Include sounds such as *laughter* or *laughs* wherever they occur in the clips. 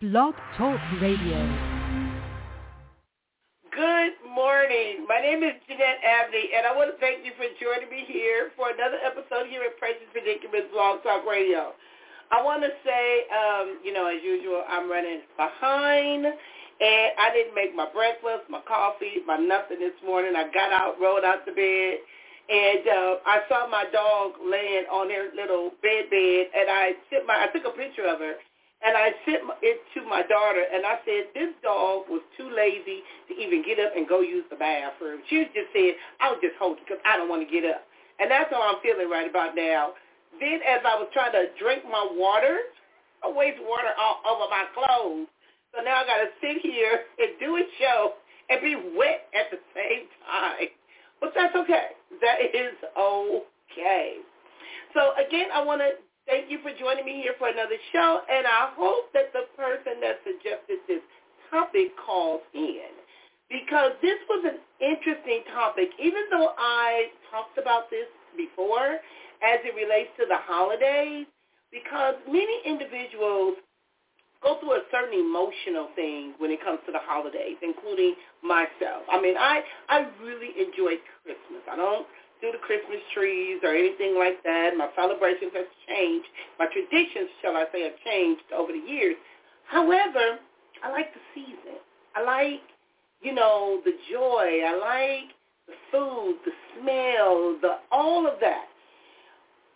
Blog Talk Radio. Good morning. My name is Jeanette Abney, and I want to thank you for joining me here for another episode here at Precious Predicaments Blog Talk Radio. I want to say, um, you know, as usual, I'm running behind, and I didn't make my breakfast, my coffee, my nothing this morning. I got out, rolled out the bed, and uh, I saw my dog laying on her little bed bed, and I took my I took a picture of her, and I sent it to my daughter, and I said this dog was too lazy to even get up and go use the bathroom. She just said I'll just hold it because I don't want to get up, and that's how I'm feeling right about now. Then as I was trying to drink my water, I waste water all over my clothes. So now I got to sit here *laughs* and do a show and be wet at the same time. But that's okay. That is okay. So again, I want to thank you for joining me here for another show, and I hope that the person that suggested this topic calls in because this was an interesting topic. Even though I talked about this before as it relates to the holidays, because many individuals go through a certain emotional thing when it comes to the holidays, including myself. I mean, I I really enjoy Christmas. I don't do the Christmas trees or anything like that. My celebrations have changed. My traditions, shall I say, have changed over the years. However, I like the season. I like, you know, the joy. I like the food, the smell, the all of that.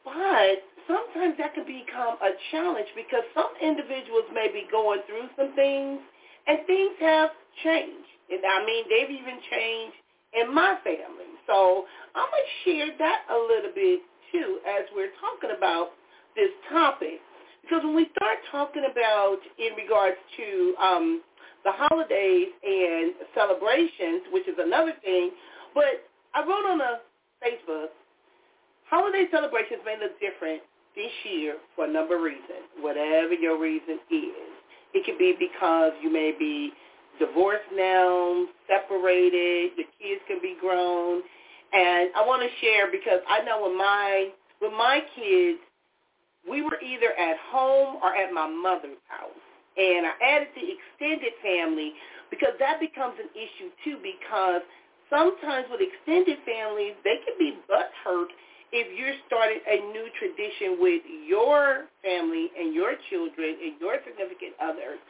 But sometimes that can become a challenge because some individuals may be going through some things and things have changed. And I mean, they've even changed in my family. So I'm going to share that a little bit too as we're talking about this topic. Because when we start talking about in regards to um, the holidays and celebrations, which is another thing, but I wrote on a Facebook, holiday celebrations may look different this year for a number of reasons, whatever your reason is. It could be because you may be divorced now, separated, your kids can be grown. And I want to share because I know with my with my kids, we were either at home or at my mother's house. And I added the extended family because that becomes an issue too because sometimes with extended families, they can be butt hurt if you're starting a new tradition with your family and your children and your significant others.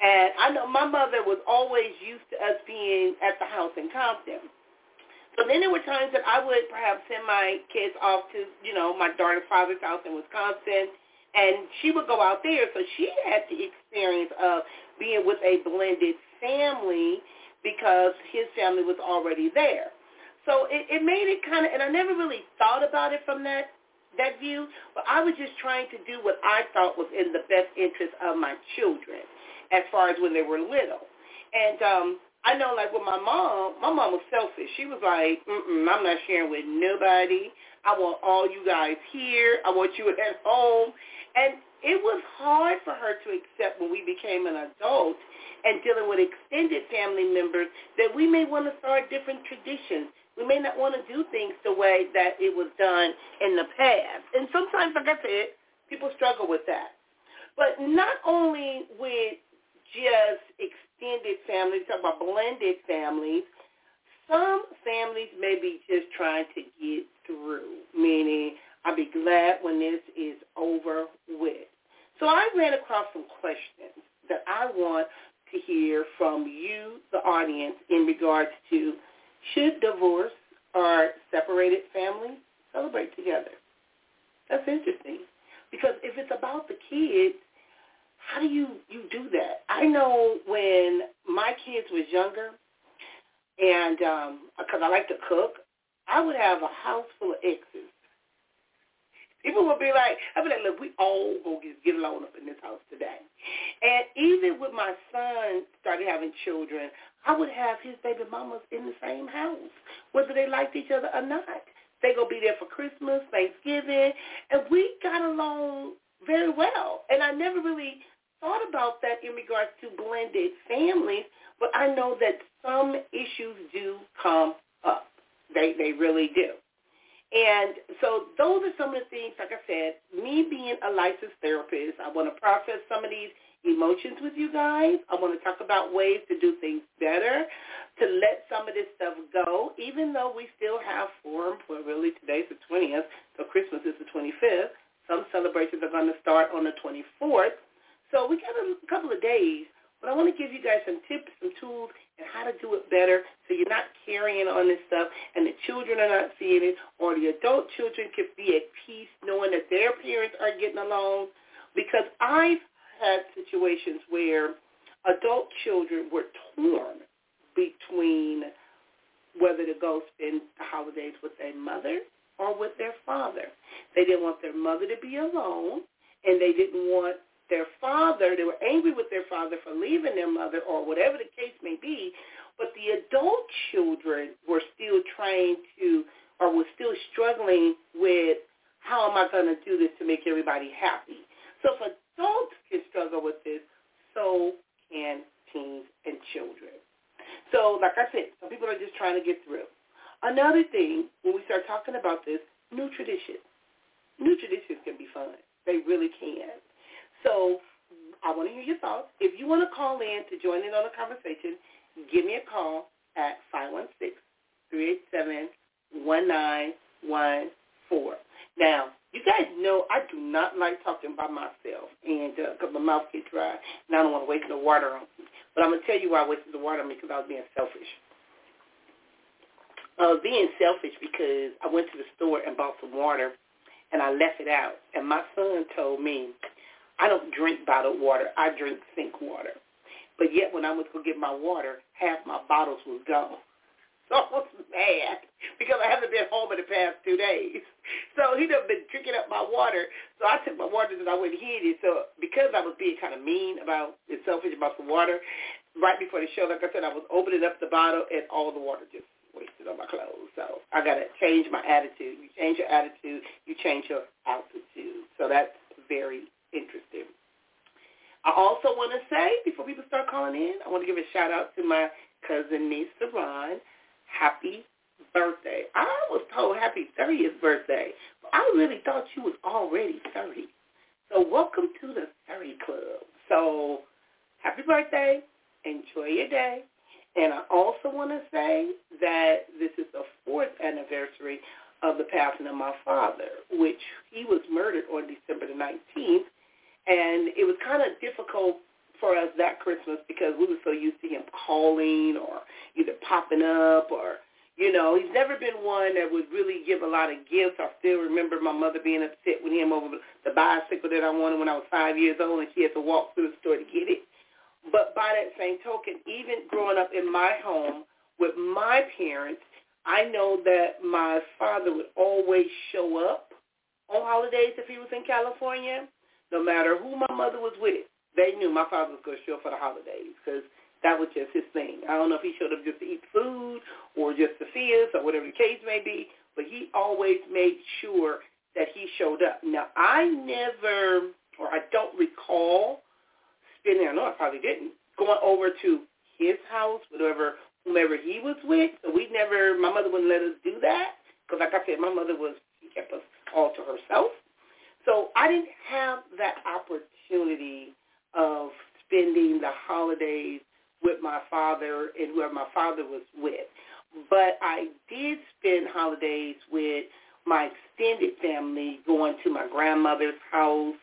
And I know my mother was always used to us being at the house in Compton. So then there were times that I would perhaps send my kids off to, you know, my daughter's father's house in Wisconsin, and she would go out there. So she had the experience of being with a blended family because his family was already there. So it, it made it kind of, and I never really thought about it from that that view, but I was just trying to do what I thought was in the best interest of my children, as far as when they were little. And um, I know, like with my mom, my mom was selfish. She was like, Mm-mm, "I'm not sharing with nobody. I want all you guys here. I want you *laughs* at home." And it was hard for her to accept when we became an adult and dealing with extended family members that we may want to start different traditions we may not want to do things the way that it was done in the past. And sometimes, like I said, people struggle with that. But not only with just extended families, talk about blended families, some families may be just trying to get through, meaning I'll be glad when this is over with. So I ran across some questions that I want to hear from you, the audience, in regards to should divorce or separated families celebrate together? That's interesting. Because if it's about the kids, how do you, you do that? I know when my kids was younger, and because um, I like to cook, I would have a house full of exes. People would be like, I'd be like, look, we all gonna get, get along up in this house today. And even with my son started having children, I would have his baby mamas in the same house, whether they liked each other or not. They gonna be there for Christmas, Thanksgiving, and we got along very well. And I never really thought about that in regards to blended families, but I know that some issues do come up. They they really do. And so those are some of the things, like I said, me being a licensed therapist, I want to process some of these emotions with you guys. I want to talk about ways to do things better, to let some of this stuff go, even though we still have form, well, really today's the 20th, so Christmas is the 25th. Some celebrations are going to start on the 24th. So we got a couple of days, but I want to give you guys some tips, some tools, and how to do it better so you're not carrying on this stuff and the children are not seeing it or the adult children can be at peace knowing that their parents are getting along. Because I've had situations where adult children were torn between whether to go spend the holidays with their mother or with their father. They didn't want their mother to be alone, and they didn't want their father, they were angry with their father for leaving their mother or whatever the case may be, but the adult children were still trying to or were still struggling with how am I going to do this to make everybody happy. So if adults can struggle with this, so can teens and children. So like I said, some people are just trying to get through. Another thing, when we start talking about this, new traditions. New traditions can be fun. They really can. So I want to hear your thoughts. If you want to call in to join in on the conversation, give me a call at 516-387-1914. Now, you guys know I do not like talking by myself, and because uh, my mouth gets dry, and I don't want to waste no water on me. But I'm going to tell you why I wasted the water on me because I was being selfish. I was being selfish because I went to the store and bought some water, and I left it out. And my son told me, I don't drink bottled water. I drink sink water. But yet when I went to go get my water, half my bottles was gone. *laughs* So I was mad because I haven't been home in the past two days. So he done been drinking up my water. So I took my water and I went and hid it. So because I was being kind of mean about and selfish about the water, right before the show, like I said, I was opening up the bottle and all the water just wasted on my clothes. So I got to change my attitude. You change your attitude, you change your altitude. So that's very interesting. I also want to say, before people start calling in, I want to give a shout out to my cousin niece, Ron. Happy birthday. I was told happy 30th birthday. But I really thought you was already 30. So welcome to the 30 Club. So happy birthday. Enjoy your day. And I also want to say that this is the fourth anniversary of the passing of my father, which he was murdered on December the 19th and it was kind of difficult for us that Christmas because we were so used to him calling or either popping up or, you know, he's never been one that would really give a lot of gifts. I still remember my mother being upset with him over the bicycle that I wanted when I was five years old and she had to walk through the store to get it. But by that same token, even growing up in my home with my parents, I know that my father would always show up on holidays if he was in California no matter who my mother was with, they knew my father was going to show up for the holidays because that was just his thing. I don't know if he showed up just to eat food or just to see us or whatever the case may be, but he always made sure that he showed up. Now, I never, or I don't recall spending, I know I probably didn't, going over to his house, whatever, whomever he was with. So we never, my mother wouldn't let us do that because, like I said, my mother was, she kept us all to herself. So I didn't have that opportunity of spending the holidays with my father and whoever my father was with. But I did spend holidays with my extended family, going to my grandmother's house,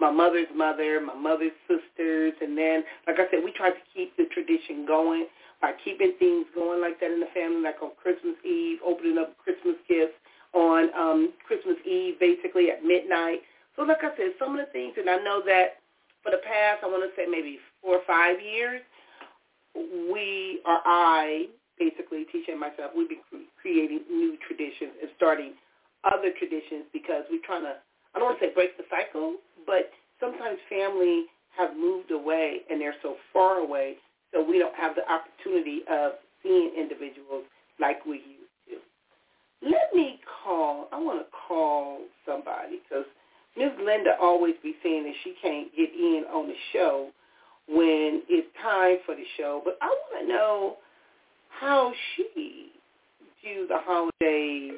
my mother's mother, my mother's sisters, and then, like I said, we tried to keep the tradition going by keeping things going like that in the family, like on Christmas Eve, opening up Christmas gifts on um, Christmas Eve, basically at midnight, so like I said, some of the things, and I know that for the past, I want to say maybe four or five years, we or I, basically teaching myself, we've been creating new traditions and starting other traditions because we're trying to, I don't want to say break the cycle, but sometimes family have moved away and they're so far away, so we don't have the opportunity of seeing individuals like we used to. Let me call, I want to call somebody because Miss Linda always be saying that she can't get in on the show when it's time for the show, but I want to know how she views the holidays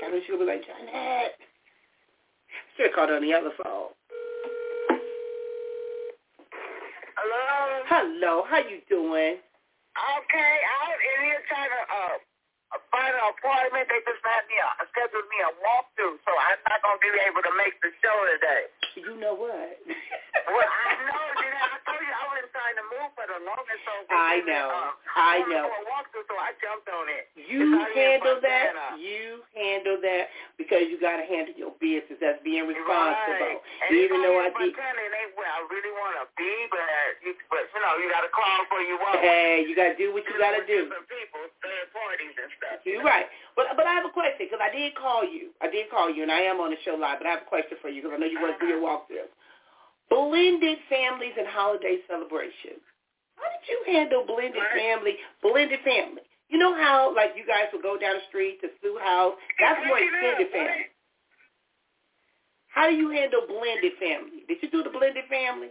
I know she'll be like, Janet. *laughs* Should have called on the other phone. Hello. Hello. How you doing? Okay, I was in here trying to uh, find an appointment. They just had me a, scheduled me a walkthrough, I'm not gonna be able to make the show today. You know what? *laughs* well, I know. You know, I told you I was trying to move for the longest. So I know. Uh, I know. For a walkthrough, so I jumped on it. You handle that. You handle that because you got to handle your business. That's being responsible. Right. And Even though I did. Ain't where I really want to be, but, you, but you know, you got to call for you want. Hey, you got to do what you got to do. People, third parties and stuff. You're right. But but I have a question because I did call you. I did call you, and I am on the show live. But I have a question for you because I know you want to do your walkthrough. Blended families and holiday celebrations. How did you handle blended family? Blended family. You know how like you guys would go down the street to Sue House. That's more extended family. How do you handle blended family? Did you do the blended family?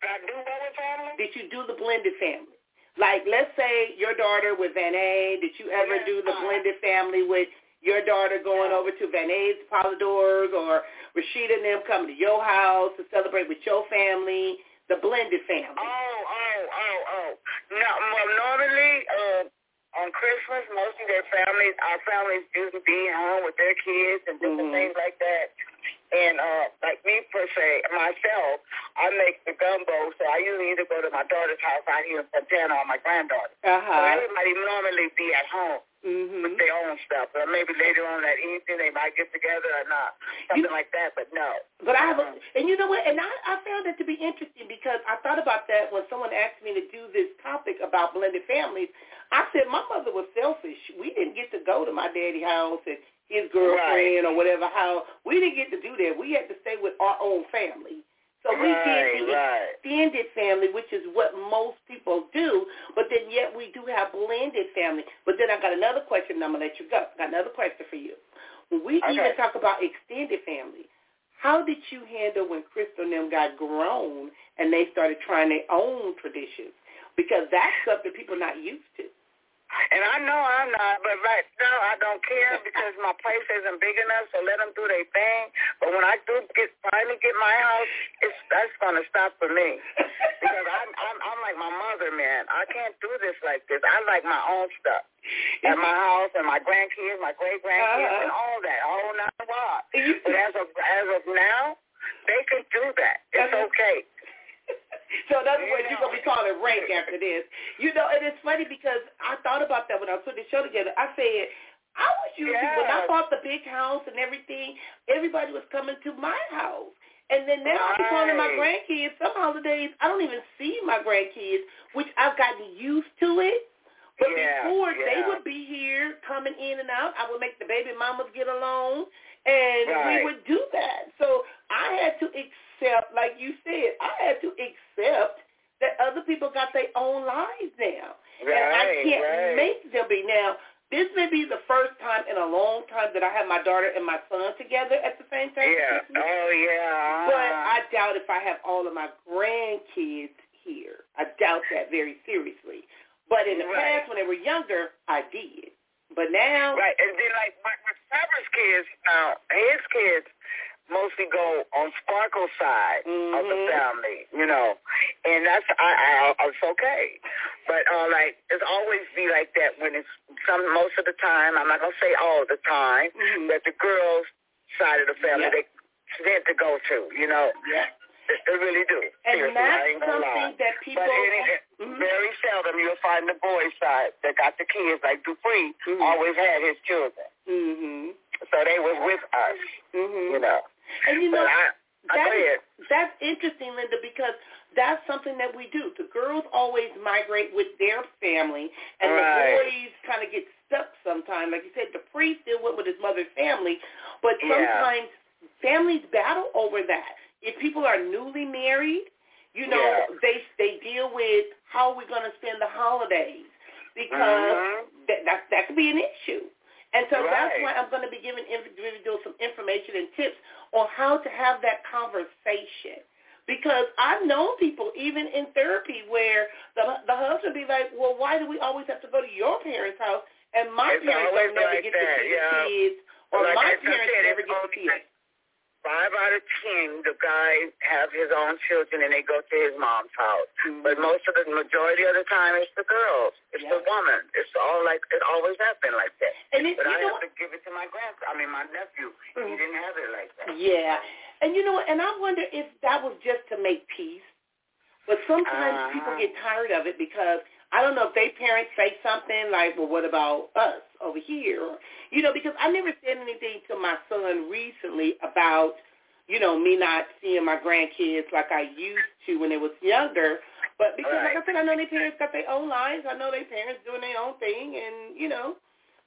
Did I do blended family? Did you do the blended family? Like, let's say your daughter with Van A. Did you ever do the blended family with your daughter going over to Van A's Polidors or Rashida and them coming to your house to celebrate with your family? The blended family. Oh, oh, oh, oh. No, well, normally uh, on Christmas, most of their families, our families usually be home with their kids and different mm-hmm. things like that. And uh, like me per se, myself, I make the gumbo, so I usually either go to my daughter's house out here in Fontana or my granddaughter. Uh-huh. So everybody normally be at home mm-hmm. with their own stuff. Or maybe later on that evening they might get together or not, something you, like that. But no. But I have, a, and you know what? And I, I found that to be interesting because I thought about that when someone asked me to do this topic about blended families. I said my mother was selfish. We didn't get to go to my daddy's house and his girlfriend right. or whatever how we didn't get to do that. We had to stay with our own family. So we right, did the right. extended family, which is what most people do, but then yet we do have blended family. But then I got another question and I'm gonna let you go. I got another question for you. When we okay. even talk about extended family, how did you handle when Crystal and them got grown and they started trying their own traditions? Because that's something people not used to. And I know I'm not, but right now I don't care because my place isn't big enough, so let them do their thing. But when I do get finally get my house, it's that's gonna stop for me because I'm I'm I'm like my mother, man. I can't do this like this. I like my own stuff at my house and my grandkids, my great grandkids, uh-huh. and all that, all nine yards. But as of as of now, they can do that. It's okay. So in other words, you're gonna be calling rank after this. You know, and it's funny because I thought about that when I was putting the show together. I said, I was usually Yeah. when I bought the big house and everything, everybody was coming to my house. And then now I'm calling my grandkids. Some holidays I don't even see my grandkids, which I've gotten used to it. But Yeah, before they would be here coming in and out, I would make the baby mamas get along and we would do that. So I had to accept, like you said, I had to accept that other people got their own lives now. and I can't right. make them be. Now, this may be the first time in a long time that I have my daughter and my son together at the same time. Yeah. Oh yeah. But I doubt if I have all of my grandkids here. I doubt that very seriously. But in the Right. past, when they were younger, I did. But now, Right, and then like my, my Fabrice kids now, his kids mostly go on Sparkle's side of the Mhm. family, you know, and that's I, I it's okay, but uh, like it's always be like that when it's some most of the time. I'm not gonna say all the time Mhm. that the girls' side of the family Yep. they tend to go to, you know. yeah. They, really do. And Seriously, that's ain't gonna lie. something that people. But it, it, Mhm. very seldom you'll find the boys' side that got the kids. Like Dupree Mhm. always had his children, Mhm. so they was with us. Mhm. You know. And you know, but I, I that is- that's interesting, Linda, because that's something that we do. The girls always migrate with their family, and Right. the boys kind of get stuck sometimes. Like you said, Dupree still went with his mother's family, but Yeah. sometimes families battle over that. If people are newly married, you know, Yeah. they they deal with how we're going to spend the holidays because Mhm. that, that that could be an issue. And so that's why I'm going to be giving individuals some information and tips on how to have that conversation. Because I've known people, even in therapy, where the the husband be like, "Well, why do we always have to go to your parents' house And my it's parents don't never like get that. to see yeah. the kids, or like my parents said, never get to see it. Five out of ten, the guy have his own children and they go to his mom's house. Mm-hmm. But most of the majority of the time, it's the girls. It's Yeah. the woman. It's all like it always has been like that. And it, But you I know have to give it to my grandson. I mean, my nephew. He Mhm. didn't have it like that. Yeah. And you know? And I wonder if that was just to make peace. But sometimes Uh-huh. people get tired of it because I don't know if they parents say something like, well, what about us over here? You know, because I never said anything to my son recently about, you know, me not seeing my grandkids like I used to when they was younger. But because, like I said, I know their parents got their own lives. I know their parents doing their own thing, and you know,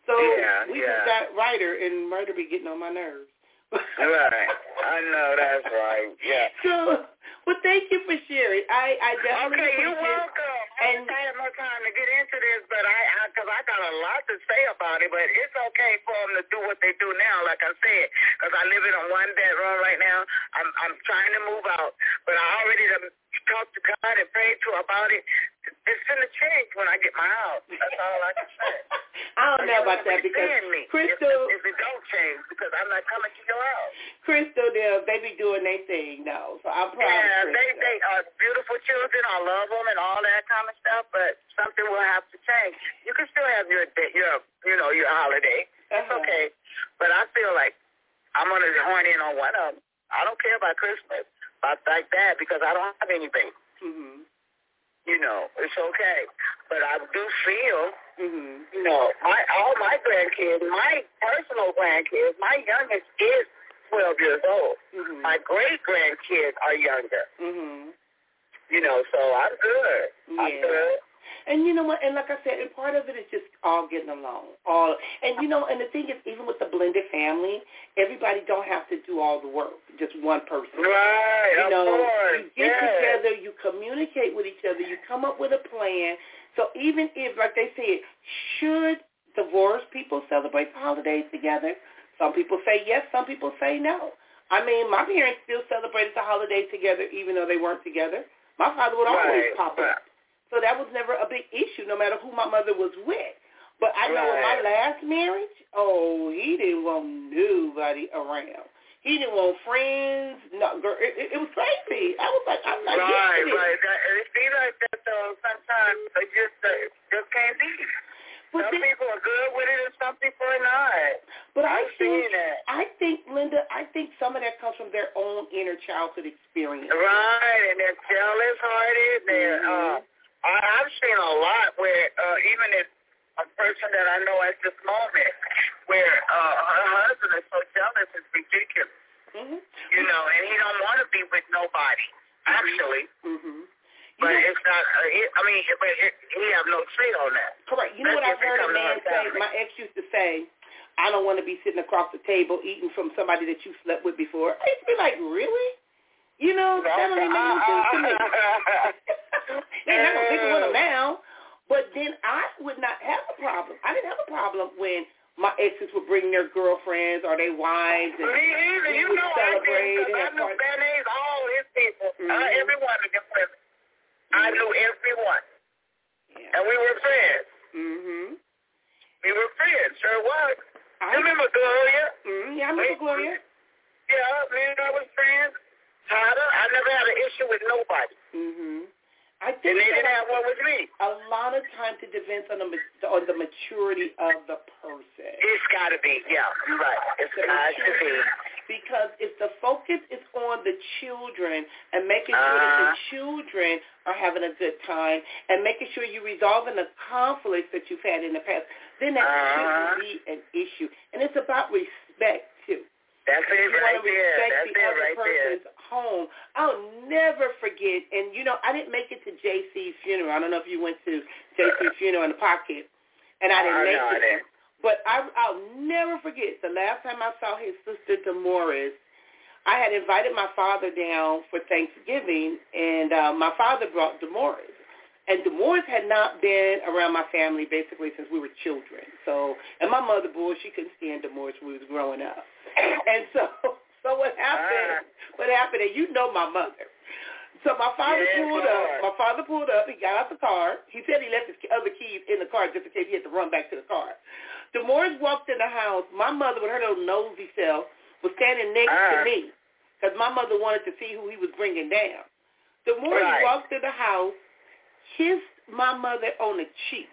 so Yeah, we yeah. just got Ryder, and Ryder be getting on my nerves. *laughs* Right. I know that's right. Yeah. So, well, thank you for sharing. I, I definitely Okay, you're welcome. I And- had more time to get into this, but I, because I, got a lot to say about it, but it's okay for them to do what they do now, like I said, because I live in a one bedroom right now. I'm, I'm trying to move out, but I already talked to God and prayed to about it. It's gonna change when I get my house. That's all I can say. *laughs* I don't know about that because me. Crystal, if, if it don't change, because I'm not coming to your house. Crystal, they they be doing their thing though. So I'm proud Yeah, of they Crystal. they are beautiful children. I love them and all that kind of stuff. But something will have to change. You can still have your your you know your holiday. It's Uh-huh. okay. But I feel like I'm gonna horn in on one of them. I don't care about Christmas about like that because I don't have any baby. Mhm. You know, it's okay. But I do feel Mhm. you know, my all my grandkids, my personal grandkids, my youngest is twelve years old. Mhm. My great grandkids are younger. Mhm. You know, so I'm good. I'm good. And you know what? And like I said, and part of it is just all getting along. All and you know, and the thing is, even with the blended family, everybody don't have to do all the work. Just one person. Right, you know, you get yes. together, you communicate with each other, you come up with a plan. So even if, like they said, should divorced people celebrate the holidays together? Some people say yes, some people say no. I mean, my parents still celebrated the holidays together even though they weren't together. My father would always Right, pop up. So that was never a big issue, no matter who my mother was with. But I know in my last marriage, oh, he didn't want nobody around. He didn't want friends. No, girl, it, it, it was crazy. I was like, I'm not Right, used to this. right. That, it be like that though. Sometimes they just uh, just can't be. But, some then, people are good with it, and some people are not. but I I've think, seen that. I think, Linda, I think some of that comes from their own inner childhood experience. Right, and they're jealous hearted. They're uh, Mhm. I, I've seen a lot where uh, even if a person that I know at this moment, where uh, her husband is so jealous, it's ridiculous. Mhm. You know, and he don't want to be with nobody. Actually, Mm-hmm. You but know, it's not. Uh, he, I mean, but it, he have no say on that. correct. You know what I've heard a man say? My ex used to say, "I don't want to be sitting across the table eating from somebody that you slept with before." I used to be like, "Really?" You know, that don't even make no sense to me. They're not gonna pick one of them now. But then I would not have a problem. I didn't have a problem when my exes would bring their girlfriends or their wives and Me either. You know, I did. and I knew. Benes, all his people, uh, Mhm. every one of them women. I knew everyone, Yeah. and we were friends. Mhm. We were friends. Sure was. I You remember Gloria? Mm-hmm. Yeah, I remember Gloria. Yeah, me and I was friends. Tyler, I never had an issue with nobody, Mhm. I and think they didn't have one with me. a lot of times it depends on the on the maturity of the person. It's got to be, yeah, right. It's got to be. Because if the focus is on the children and making sure that Uh-huh. the children are having a good time and making sure you're resolving the conflicts that you've had in the past, then that Uh-huh. shouldn't be an issue. And it's about respect too. That's it You right want to there. respect That's the it other right there. home. Never forget, and you know, I didn't make it to JC's funeral. I don't know if you went to JC's *laughs* funeral in the pocket, and I didn't I make know, I it. didn't. But I, I'll never forget the last time I saw his sister Demoris. I had invited my father down for Thanksgiving, and uh, my father brought Demoris. And Demoris had not been around my family basically since we were children. So, and my mother, boy, she couldn't stand Demoris when we was growing up. *laughs* And so, so what happened? Ah. What happened? And you know my mother. So my father Yes, pulled Lord. up. My father pulled up. He got out the car. He said he left his other keys in the car just in case he had to run back to the car. Demoris walked in the house. My mother, with her little nosy self, was standing next Uh-huh. to me because my mother wanted to see who he was bringing down. Demoris Right. walked in the house, kissed my mother on the cheek,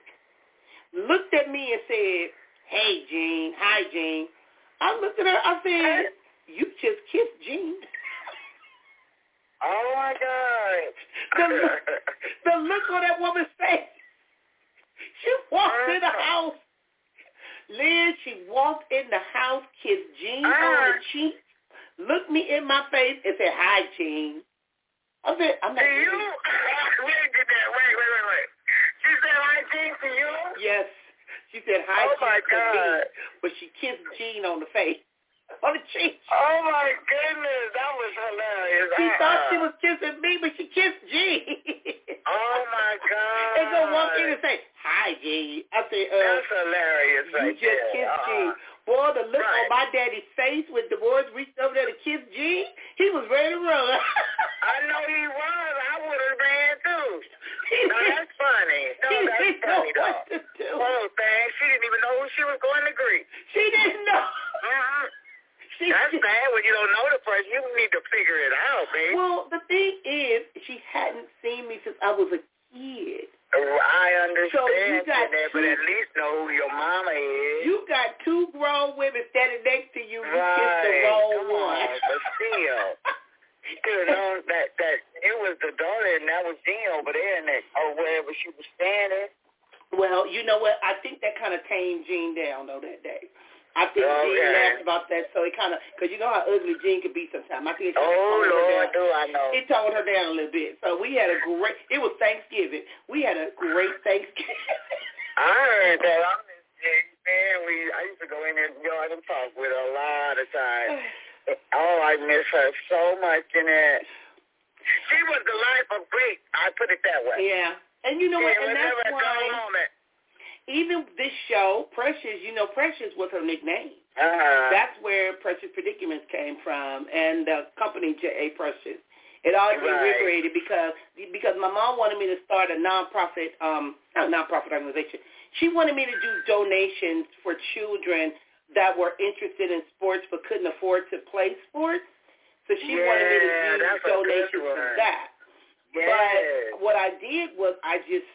looked at me and said, "Hey, Jean. Hi, Jean." I looked at her. I said, "You just kissed Jean." Oh my God. The look, the look on that woman's face. She walked in the house. Liz, she walked in the house, kissed Jean on the Uh. cheek, looked me in my face, and said, "Hi, Jean." I said, "I'm Do not." you? Wait, *laughs* get that. Wait, wait, wait, wait. She said hi, Jean, to you? Yes. She said, "Hi, Oh, Jean," to me, but she kissed Jean on the face, on the cheek. Oh my goodness, that was hilarious. She Uh-uh. thought she was kissing me, but she kissed G. Oh my God. *laughs* and go walk in and say, "Hi, Jean." I said, "Uh." That's hilarious You right just there. kissed Uh-uh. Jean. Boy, the look Right. on my daddy's face when the boys reached over there to kiss G, he was ready to run. I know he was. I would have ran too. Now *laughs* that's funny. No, that's funny what though. to do. Poor thing. She didn't even know who she was going to greet. She didn't know. Mm-hmm. That's bad when you don't know the person. You need to figure it out, babe. well, the thing is, she hadn't seen me since I was a kid. I understand So you got that, but at least know who your mama is. You got two grown women standing next to you. You right. kissed the wrong Come one. on, but still. *laughs* Could have known that, that you was the daughter and that was Jean over there and that, or wherever she was standing. Well, you know what? I think that kind of tamed Jean down though that day. I think Okay. Jean laughed about that, so it kind of because you know how ugly Jean could be sometimes. I think it Oh, toned her Lord, down. do I know. It toned her down a little bit. So we had a great. It was Thanksgiving. We had a great Thanksgiving. I heard that. I miss Jean. Man, we, I used to go in there yard and talk with her a lot of times. *sighs* Oh, I miss her so much in that. She was the life of Greek. I put it that way. yeah, and you know what? And that's why moment. Even this show, Precious. You know, Precious was her nickname. Uh-huh. That's where Precious Predicaments came from, and the company J.A. Precious. It all Right. reverberated because because my mom wanted me to start a nonprofit, um, not nonprofit organization. She wanted me to do donations for children that were interested in sports but couldn't afford to play sports. So she wanted me to do that's a good donations for that. yes. But what I did was I just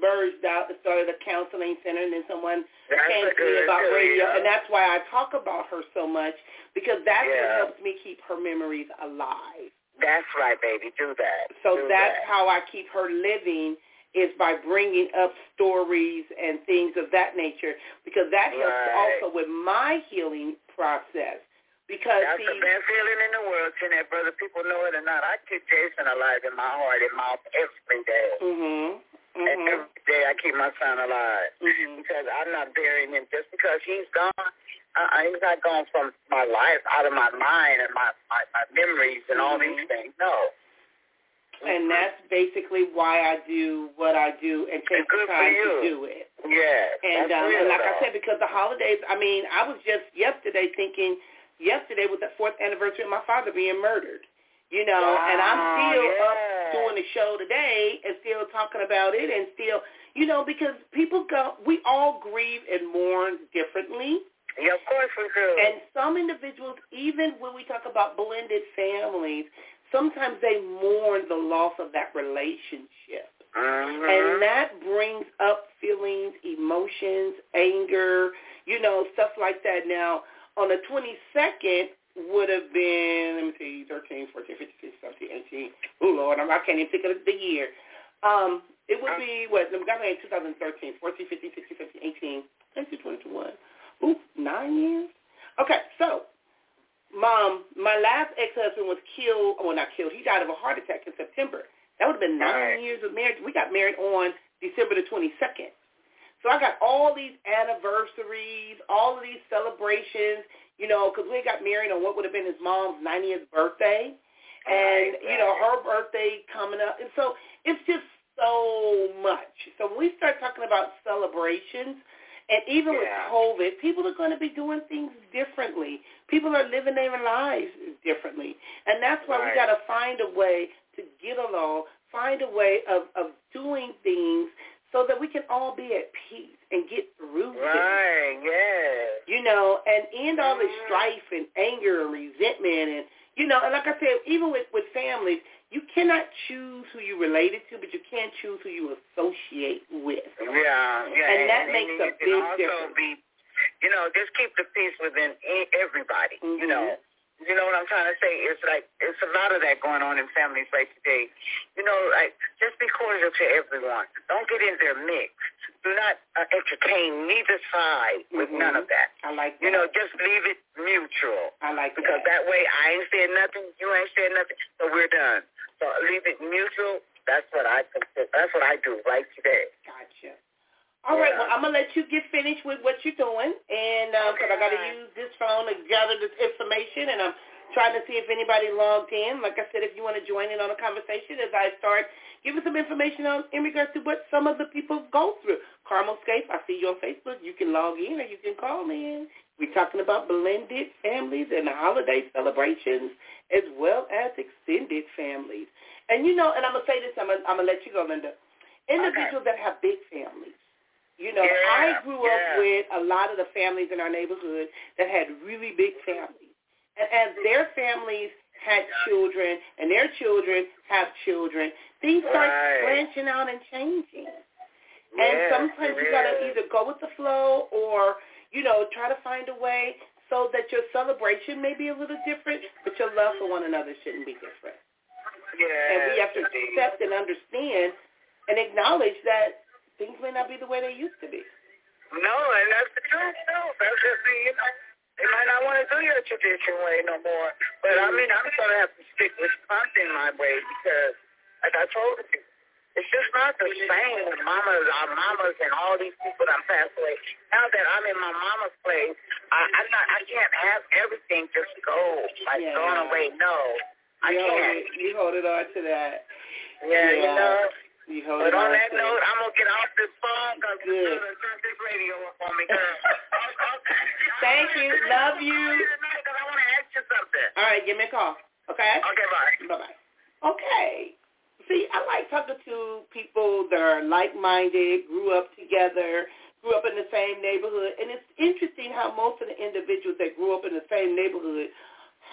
merged out and started a counseling center, and then someone That's came to me about too, radio, yeah. and that's why I talk about her so much because that's what Yeah. helps me keep her memories alive. That's right, baby. Do that. So Do that's that. how I keep her living is by bringing up stories and things of that nature because that helps Right. also with my healing process. Because That's see, the best feeling in the world, Jeanette, brother. People know it or not. I keep Jason alive in my heart and mouth every day. mhm, And mhm, every day I keep my son alive. mhm. Because I'm not burying him just because he's gone. Uh, he's not gone from my life, out of my mind and my, my, my memories and all Mhm. these things. No. And that's basically why I do what I do and take the time to do it. Yes. And um, real, and like I said, because the holidays, I mean, I was just yesterday thinking, yesterday was the fourth anniversary of my father being murdered. You know, and I'm Wow, still up yeah. Doing the show today and still talking about it and still, you know, because people go, we all grieve and mourn differently. Yeah, of course we do. And some individuals, even when we talk about blended families, sometimes they mourn the loss of that relationship. Mhm. And that brings up feelings, emotions, anger, you know, stuff like that. Now, on the 22nd would have been, let me see, 13, 14, 15, 16, 17, 18. Oh, Lord, I'm, I can't even think of the year. Um, it would be, what, we got married in 2013, 14, 15, 16, 17, 18, 19, 20, 21. Ooh, nine years? Okay, so Mom, my last ex-husband was killed, well, not killed, he died of a heart attack in September. That would have been nine Right. years of marriage. We got married on December the 22nd. So I got all these anniversaries, all of these celebrations, you know, because we got married on what would have been his mom's 90th birthday. And, Right, you know, her birthday coming up. And so it's just so much. So when we start talking about celebrations, and even with COVID, people are going to be doing things differently. People are living their lives differently. And that's why we got to find a way to get along, find a way of, of doing things so that we can all be at peace and get through right, things. yes. You know, and end all this Mhm. strife and anger and resentment and you know, and like I said, even with with families, you cannot choose who you related to, but you can choose who you associate with. Yeah, yeah. And that makes you a big also difference. Be, you know, just keep the peace within everybody. Mhm. You know, you know what I'm trying to say? It's like it's a lot of that going on in families right today. You know, like just be cordial to everyone. Don't get in there mixed. Do not uh, entertain neither side with Mhm. none of that. I like that. You know, just leave it mutual. I like Because that. that way I ain't said nothing, you ain't said nothing, so we're done. So leave it mutual. That's what I. That's what I do right today. Gotcha. All right, Yeah. well, I'm gonna let you get finished with what you're doing, and uh, because I got to use this phone to gather this information, and I'm trying to see if anybody logged in. Like I said, if you want to join in on a conversation as I start giving some information on in regards to what some of the people go through. Carmel Scape, I see you on Facebook. You can log in or you can call in. We're talking about blended families and holiday celebrations as well as extended families. And you know, and I'm gonna say this, I'm I'm gonna let you go, Linda. Individuals that have big families. You know, Yeah, I grew yeah. up with a lot of the families in our neighborhood that had really big families. And as their families had children and their children have children, things start Right. branching out and changing. and sometimes you gotta either go with the flow or, you know, try to find a way so that your celebration may be a little different, but your love for one another shouldn't be different. Yes, And we have to accept and understand and acknowledge that things may not be the way they used to be. No, and that's the truth. No, that's just the, you know, they might not want to do your tradition way no more. But I mean, I'm gonna have to stick with something my way because, like I told you, it's just not the same with mamas, our mamas, and all these people that passed away. Now that I'm in my mama's place, I, I'm not. I can't have everything just go like Yeah. thrown away. No, I you hold can't. it, you hold it on to that. Yeah, you know. But on that note. I'm gonna get off this phone because it's gonna turn this radio up on me. girl. *laughs* Thank you. Love you. I want to ask you something. All right, give me a call. Okay? Okay, bye. Bye-bye. Okay. See, I like talking to people that are like-minded, grew up together, grew up in the same neighborhood. And it's interesting how most of the individuals that grew up in the same neighborhood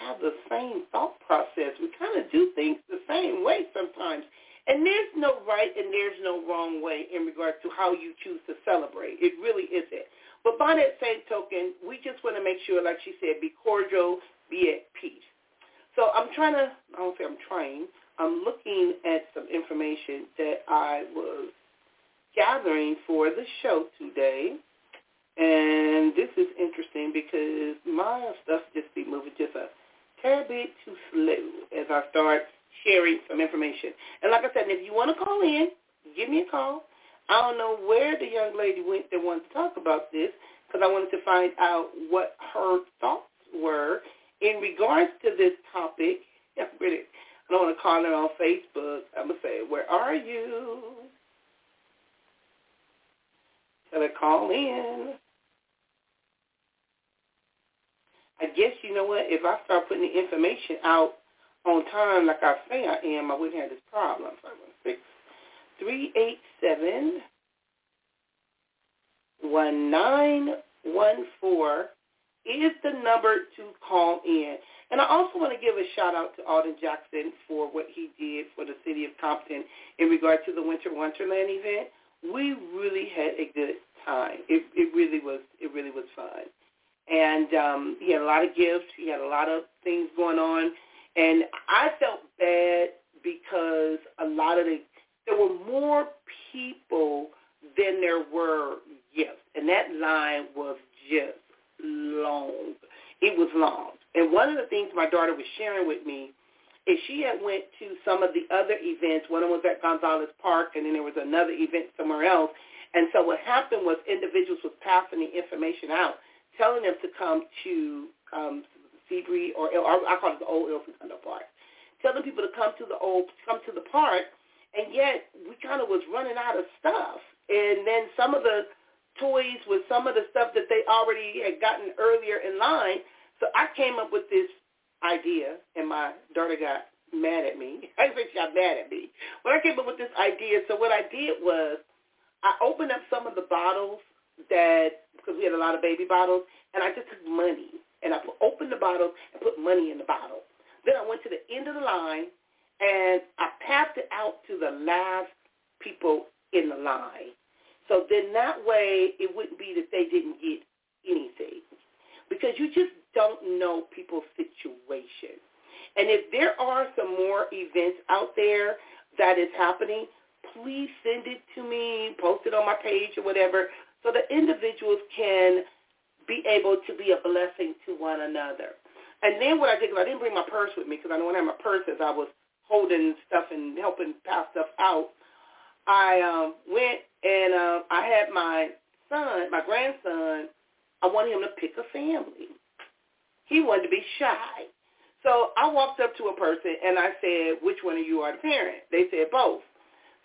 have the same thought process. We kind of do things the same way sometimes. And there's no right and there's no wrong way in regards to how you choose to celebrate. It really isn't. But by that same token, we just want to make sure, like she said, be cordial, be at peace. So I'm trying to, I don't say I'm trying, I'm looking at some information that I was gathering for the show today. And this is interesting because my stuff just be moving just a tad bit too slow as I start sharing some information. And like I said, if you want to call in, give me a call. I don't know where the young lady went that wanted to talk about this because I wanted to find out what her thoughts were in regards to this topic. *laughs* I don't want to call her on Facebook. I'm going to say, where are you? Tell her call in. I guess you know what? If I start putting the information out on time like I say I am, I wouldn't have this problem. Five one six three eight seven one nine one four is the number to call in. And I also want to give a shout out to Alden Jackson for what he did for the city of Compton in regard to the Winter Wonderland event. We really had a good time. It it really was it really was fun. And um he had a lot of gifts, he had a lot of things going on and I felt bad because a lot of the there were more people than there were gifts. And that line was just long. It was long. And one of the things my daughter was sharing with me is she had went to some of the other events. One of them was at Gonzales Park, and then there was another event somewhere else. And so what happened was individuals was passing the information out, telling them to come to um, Seabury or, or I call it the old El Segundo Park, telling people to come to the old, come to the park, and yet we kind of was running out of stuff. And then some of the toys with some of the stuff that they already had gotten earlier in line. So I came up with this idea, and my daughter got mad at me. *laughs* I think she got mad at me. When I came up with this idea, so what I did was I opened up some of the bottles that, because we had a lot of baby bottles, and I just took money and I put, opened the bottle and put money in the bottle. Then I went to the end of the line and I passed it out to the last people in the line. So then that way it wouldn't be that they didn't get anything because you just don't know people's situation. And if there are some more events out there that is happening, please send it to me, post it on my page or whatever, so that individuals can be able to be a blessing to one another. And then what I did, because I didn't bring my purse with me, because I don't want to have my purse as I was holding stuff and helping pass stuff out, I um, went and uh, I had my son, my grandson, I wanted him to pick a family. He wanted to be shy. So I walked up to a person and I said, which one of you are the parent? They said both.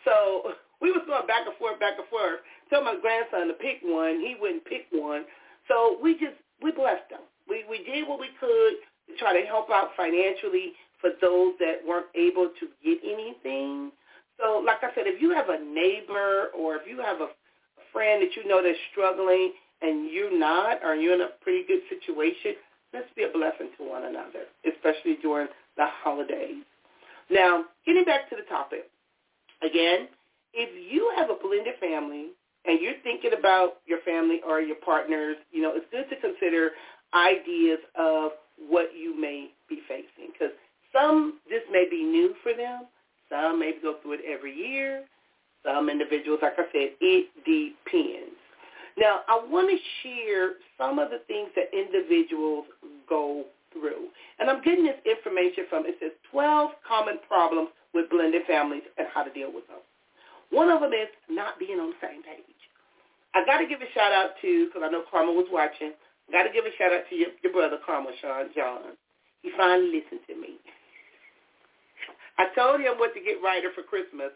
So *laughs* we was going back and forth, back and forth. Tell my grandson to pick one. He wouldn't pick one. So we just, we blessed them. We, we did what we could to try to help out financially for those that weren't able to get anything. So like I said, if you have a neighbor or if you have a friend that you know that's struggling and you're not or you're in a pretty good situation, let's be a blessing to one another, especially during the holidays. Now, getting back to the topic. Again, if you have a blended family and you're thinking about your family or your partners, you know, it's good to consider ideas of what you may be facing because some, this may be new for them. Some maybe go through it every year. Some individuals, like I said, it depends. Now, I want to share some of the things that individuals go through. And I'm getting this information from, it says 12 common problems with blended families and how to deal with them. One of them is not being on the same page. I got to give a shout out to, because I know Karma was watching, I got to give a shout out to your, your brother, Karma Sean John. He finally listened to me. I told him what to get Ryder for Christmas.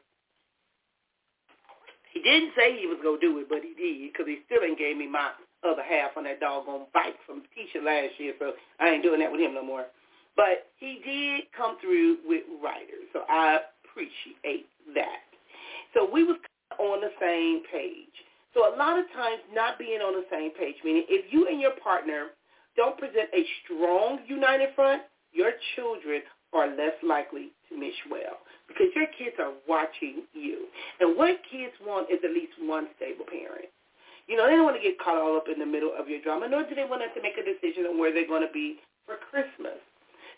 He didn't say he was going to do it, but he did because he still ain't gave me my other half on that doggone bike from Tisha last year, so I ain't doing that with him no more. But he did come through with Ryder, so I appreciate that. So we was on the same page. So a lot of times not being on the same page, meaning if you and your partner don't present a strong united front, your children are less likely to mesh well because your kids are watching you. And what kids want is at least one stable parent. You know, they don't want to get caught all up in the middle of your drama, nor do they want to make a decision on where they're going to be for Christmas.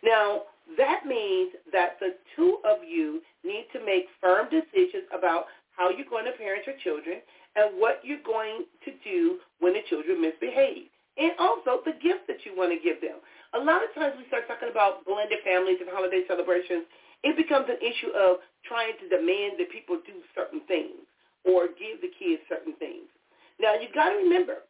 Now, that means that the two of you need to make firm decisions about how you're going to parent your children and what you're going to do when the children misbehave. And also the gift that you want to give them a lot of times we start talking about blended families and holiday celebrations, it becomes an issue of trying to demand that people do certain things or give the kids certain things. Now, you've got to remember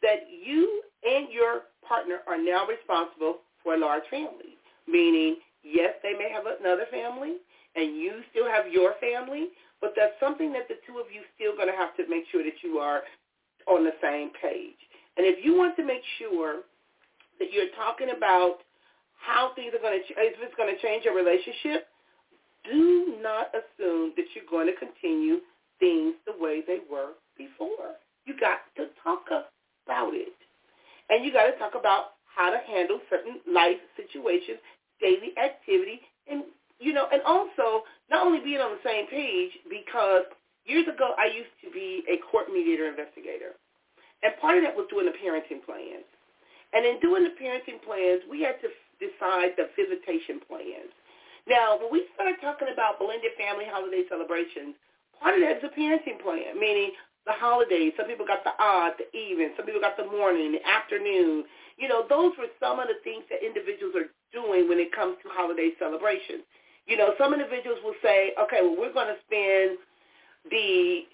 that you and your partner are now responsible for a large family, meaning, yes, they may have another family, and you still have your family, but that's something that the two of you still going to have to make sure that you are on the same page. And if you want to make sure that you're talking about how things are going to, if it's going to change your relationship, do not assume that you're going to continue things the way they were before. You got to talk about it. And you got to talk about how to handle certain life situations, daily activity, and, you know, and also not only being on the same page because years ago I used to be a court mediator investigator. And part of that was doing the parenting plans. And in doing the parenting plans, we had to decide the visitation plans. Now, when we start talking about blended family holiday celebrations, part of that is a parenting plan, meaning the holidays. Some people got the odd, the even. Some people got the morning, the afternoon. You know, those were some of the things that individuals are doing when it comes to holiday celebrations. You know, some individuals will say, okay, well, we're going to spend the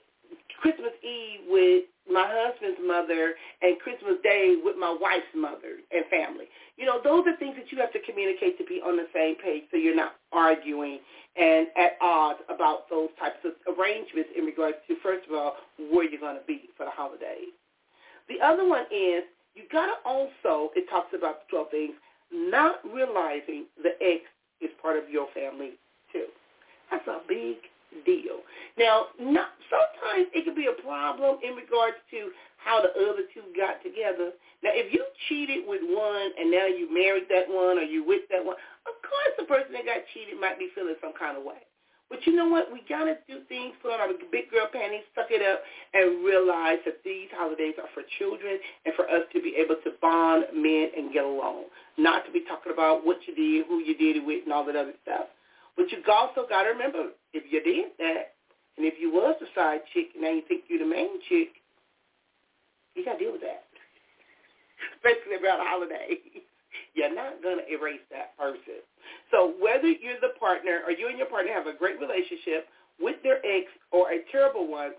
Christmas Eve with my husband's mother and Christmas Day with my wife's mother and family. You know, those are things that you have to communicate to be on the same page so you're not arguing and at odds about those types of arrangements in regards to, first of all, where you're going to be for the holidays. The other one is you got to also, it talks about 12 things, not realizing the ex is part of your family too. That's a big deal. Now, not, sometimes it could be a problem in regards to how the other two got together. Now, if you cheated with one and now you married that one or you with that one, of course the person that got cheated might be feeling some kind of way. But you know what? We got to do things, put on our big girl panties, suck it up, and realize that these holidays are for children and for us to be able to bond men and get along, not to be talking about what you did, who you did it with, and all that other stuff. But you also got to remember, if you did that, and if you was the side chick, and now you think you're the main chick, you got to deal with that, *laughs* especially around the holidays. You're not going to erase that person. So whether you're the partner or you and your partner have a great relationship with their ex or a terrible one,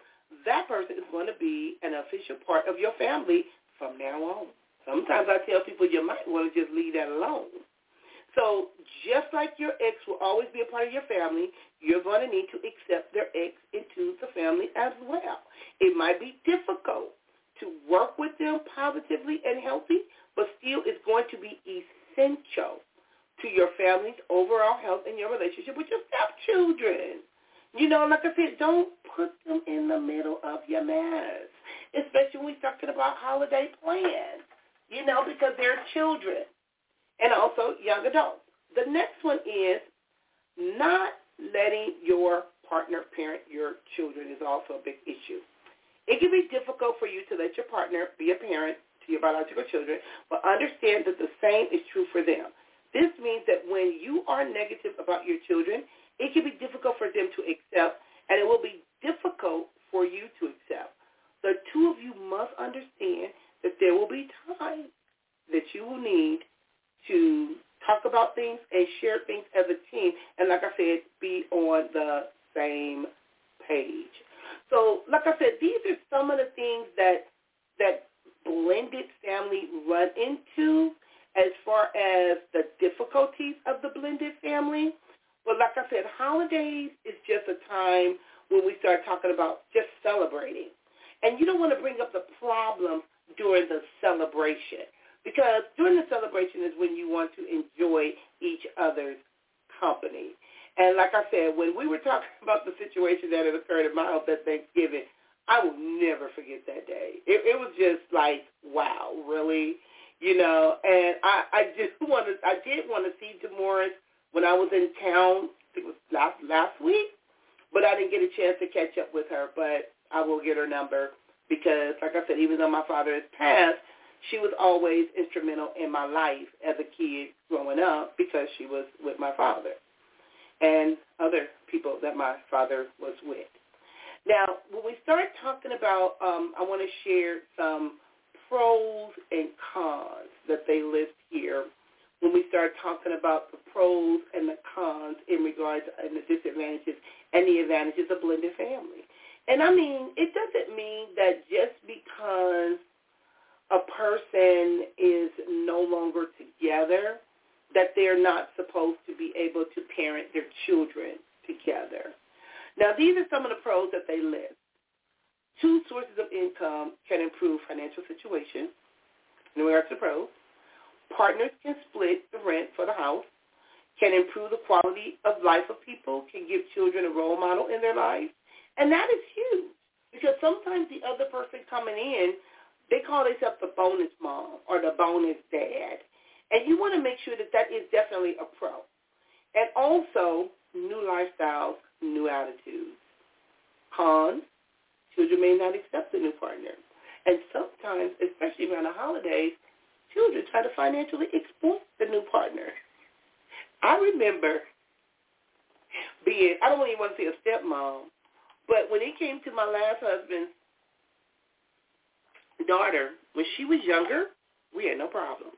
that person is going to be an official part of your family from now on. Sometimes I tell people you might want to just leave that alone. So just like your ex will always be a part of your family, you're going to need to accept their ex into the family as well. It might be difficult to work with them positively and healthy, but still it's going to be essential to your family's overall health and your relationship with your stepchildren. You know, like I said, don't put them in the middle of your mess, especially when we're talking about holiday plans, you know, because they're children and also young adults. The next one is not letting your partner parent your children is also a big issue. It can be difficult for you to let your partner be a parent to your biological children, but understand that the same is true for them. This means that when you are negative about your children, it can be difficult for them to accept, and it will be difficult for you to accept. The two of you must understand that there will be times that you will need to talk about things and share things as a team, and like I said, be on the same page. So, like I said, these are some of the things that that blended family run into as far as the difficulties of the blended family. But like I said, holidays is just a time when we start talking about just celebrating. And you don't want to bring up the problem during the celebration because during the celebration is when you want to enjoy each other's company. And like I said, when we were talking *laughs* about the situation that had occurred at my house at Thanksgiving, I will never forget that day. It, it was just like, wow, really? you know. And I, I just wanted, I did want to see Demoris when I was in town. It was last last week, but I didn't get a chance to catch up with her. But I will get her number because, like I said, even though my father has passed, she was always instrumental in my life as a kid growing up because she was with my father and other people that my father was with. Now, when we start talking about, um, I want to share some pros and cons that they list here when we start talking about the pros and the cons in regards to and the disadvantages and the advantages of blended family. And I mean, it doesn't mean that just because a person is no longer together that they're not supposed to be able to parent their children together. Now, these are some of the pros that they list. Two sources of income can improve financial situation. In regards to pros, partners can split the rent for the house, can improve the quality of life of people, can give children a role model in their lives, and that is huge because sometimes the other person coming in, they call themselves the bonus mom or the bonus dad, and you want to make sure that that is definitely a pro. And also, new lifestyles, new attitudes. Cons, Children may not accept the new partner. And sometimes, especially around the holidays, children try to financially exploit the new partner. I remember being, I don't even want to say a stepmom, but when it came to my last husband's daughter, when she was younger, we had no problems.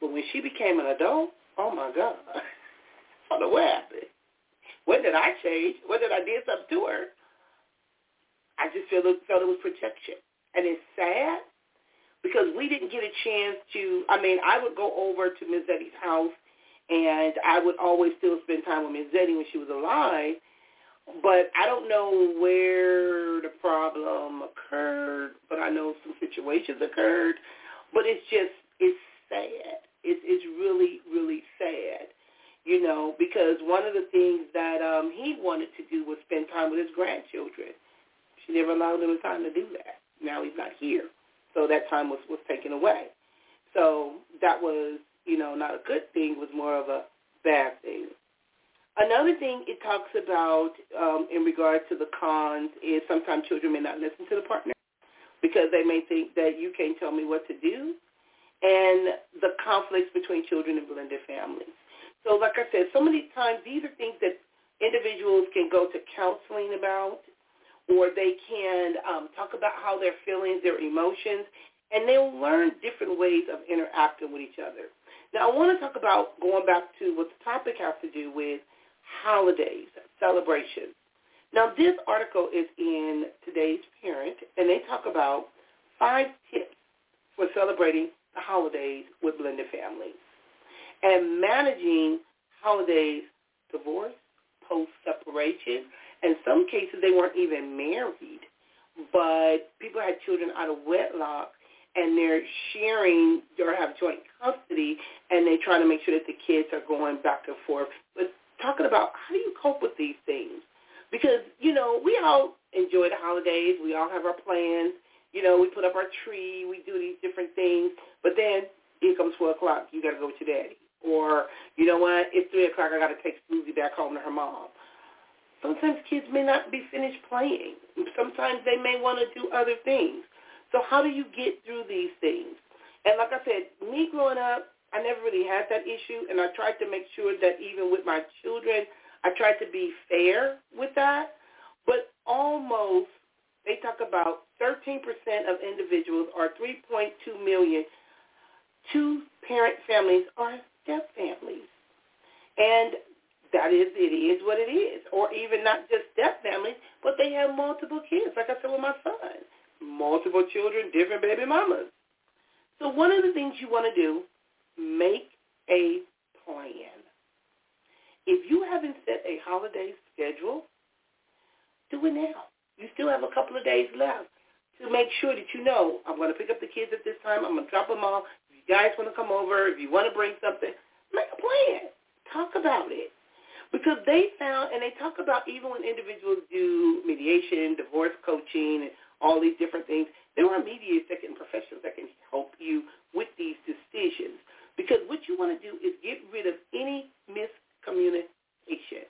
But when she became an adult, oh my God, *laughs* I don't know what happened. What did I change? What did I did something to her? I just feel felt it was protection. And it's sad because we didn't get a chance to, I mean, I would go over to Ms. Eddie's house and I would always still spend time with Ms. Eddie when she was alive. But I don't know where the problem occurred, but I know some situations occurred. But it's just, it's sad. It's, it's really, really sad you know, because one of the things that um, he wanted to do was spend time with his grandchildren. She never allowed him time to do that. Now he's not here, so that time was was taken away. So that was, you know, not a good thing. It was more of a bad thing. Another thing it talks about um, in regard to the cons is sometimes children may not listen to the partner because they may think that you can't tell me what to do, and the conflicts between children and blended families. So like I said, so many times these are things that individuals can go to counseling about, or they can um, talk about how they're feeling, their emotions, and they'll learn different ways of interacting with each other. Now I want to talk about going back to what the topic has to do with holidays, celebrations. Now, this article is in today's Parent, and they talk about five tips for celebrating the holidays with blended families and managing holidays, divorce, post-separation. In some cases, they weren't even married, but people had children out of wedlock, and they're sharing or have joint custody, and they try to make sure that the kids are going back and forth. But talking about how do you cope with these things? Because, you know, we all enjoy the holidays. We all have our plans. You know, we put up our tree. We do these different things. But then here comes 12 o'clock. You got to go with your daddy. Or, you know what, it's 3 o'clock. I got to take Susie back home to her mom. Sometimes kids may not be finished playing. Sometimes they may want to do other things. So how do you get through these things? And like I said, me growing up, I never really had that issue, and I tried to make sure that even with my children, I tried to be fair with that. But almost, they talk about 13% of individuals, or 3.2 million, two-parent families are step families. And that is, it is what it is. Or even not just step families, but they have multiple kids, like I said with my son. Multiple children, different baby mamas. So one of the things you want to do make a plan. If you haven't set a holiday schedule, do it now. You still have a couple of days left to make sure that you know I'm going to pick up the kids at this time. I'm going to drop them off. Guys want to come over, if you want to bring something, make a plan. Talk about it. Because they found, and they talk about even when individuals do mediation, divorce coaching, and all these different things, there are mediators that can, professionals that can help you with these decisions. Because what you want to do is get rid of any miscommunication.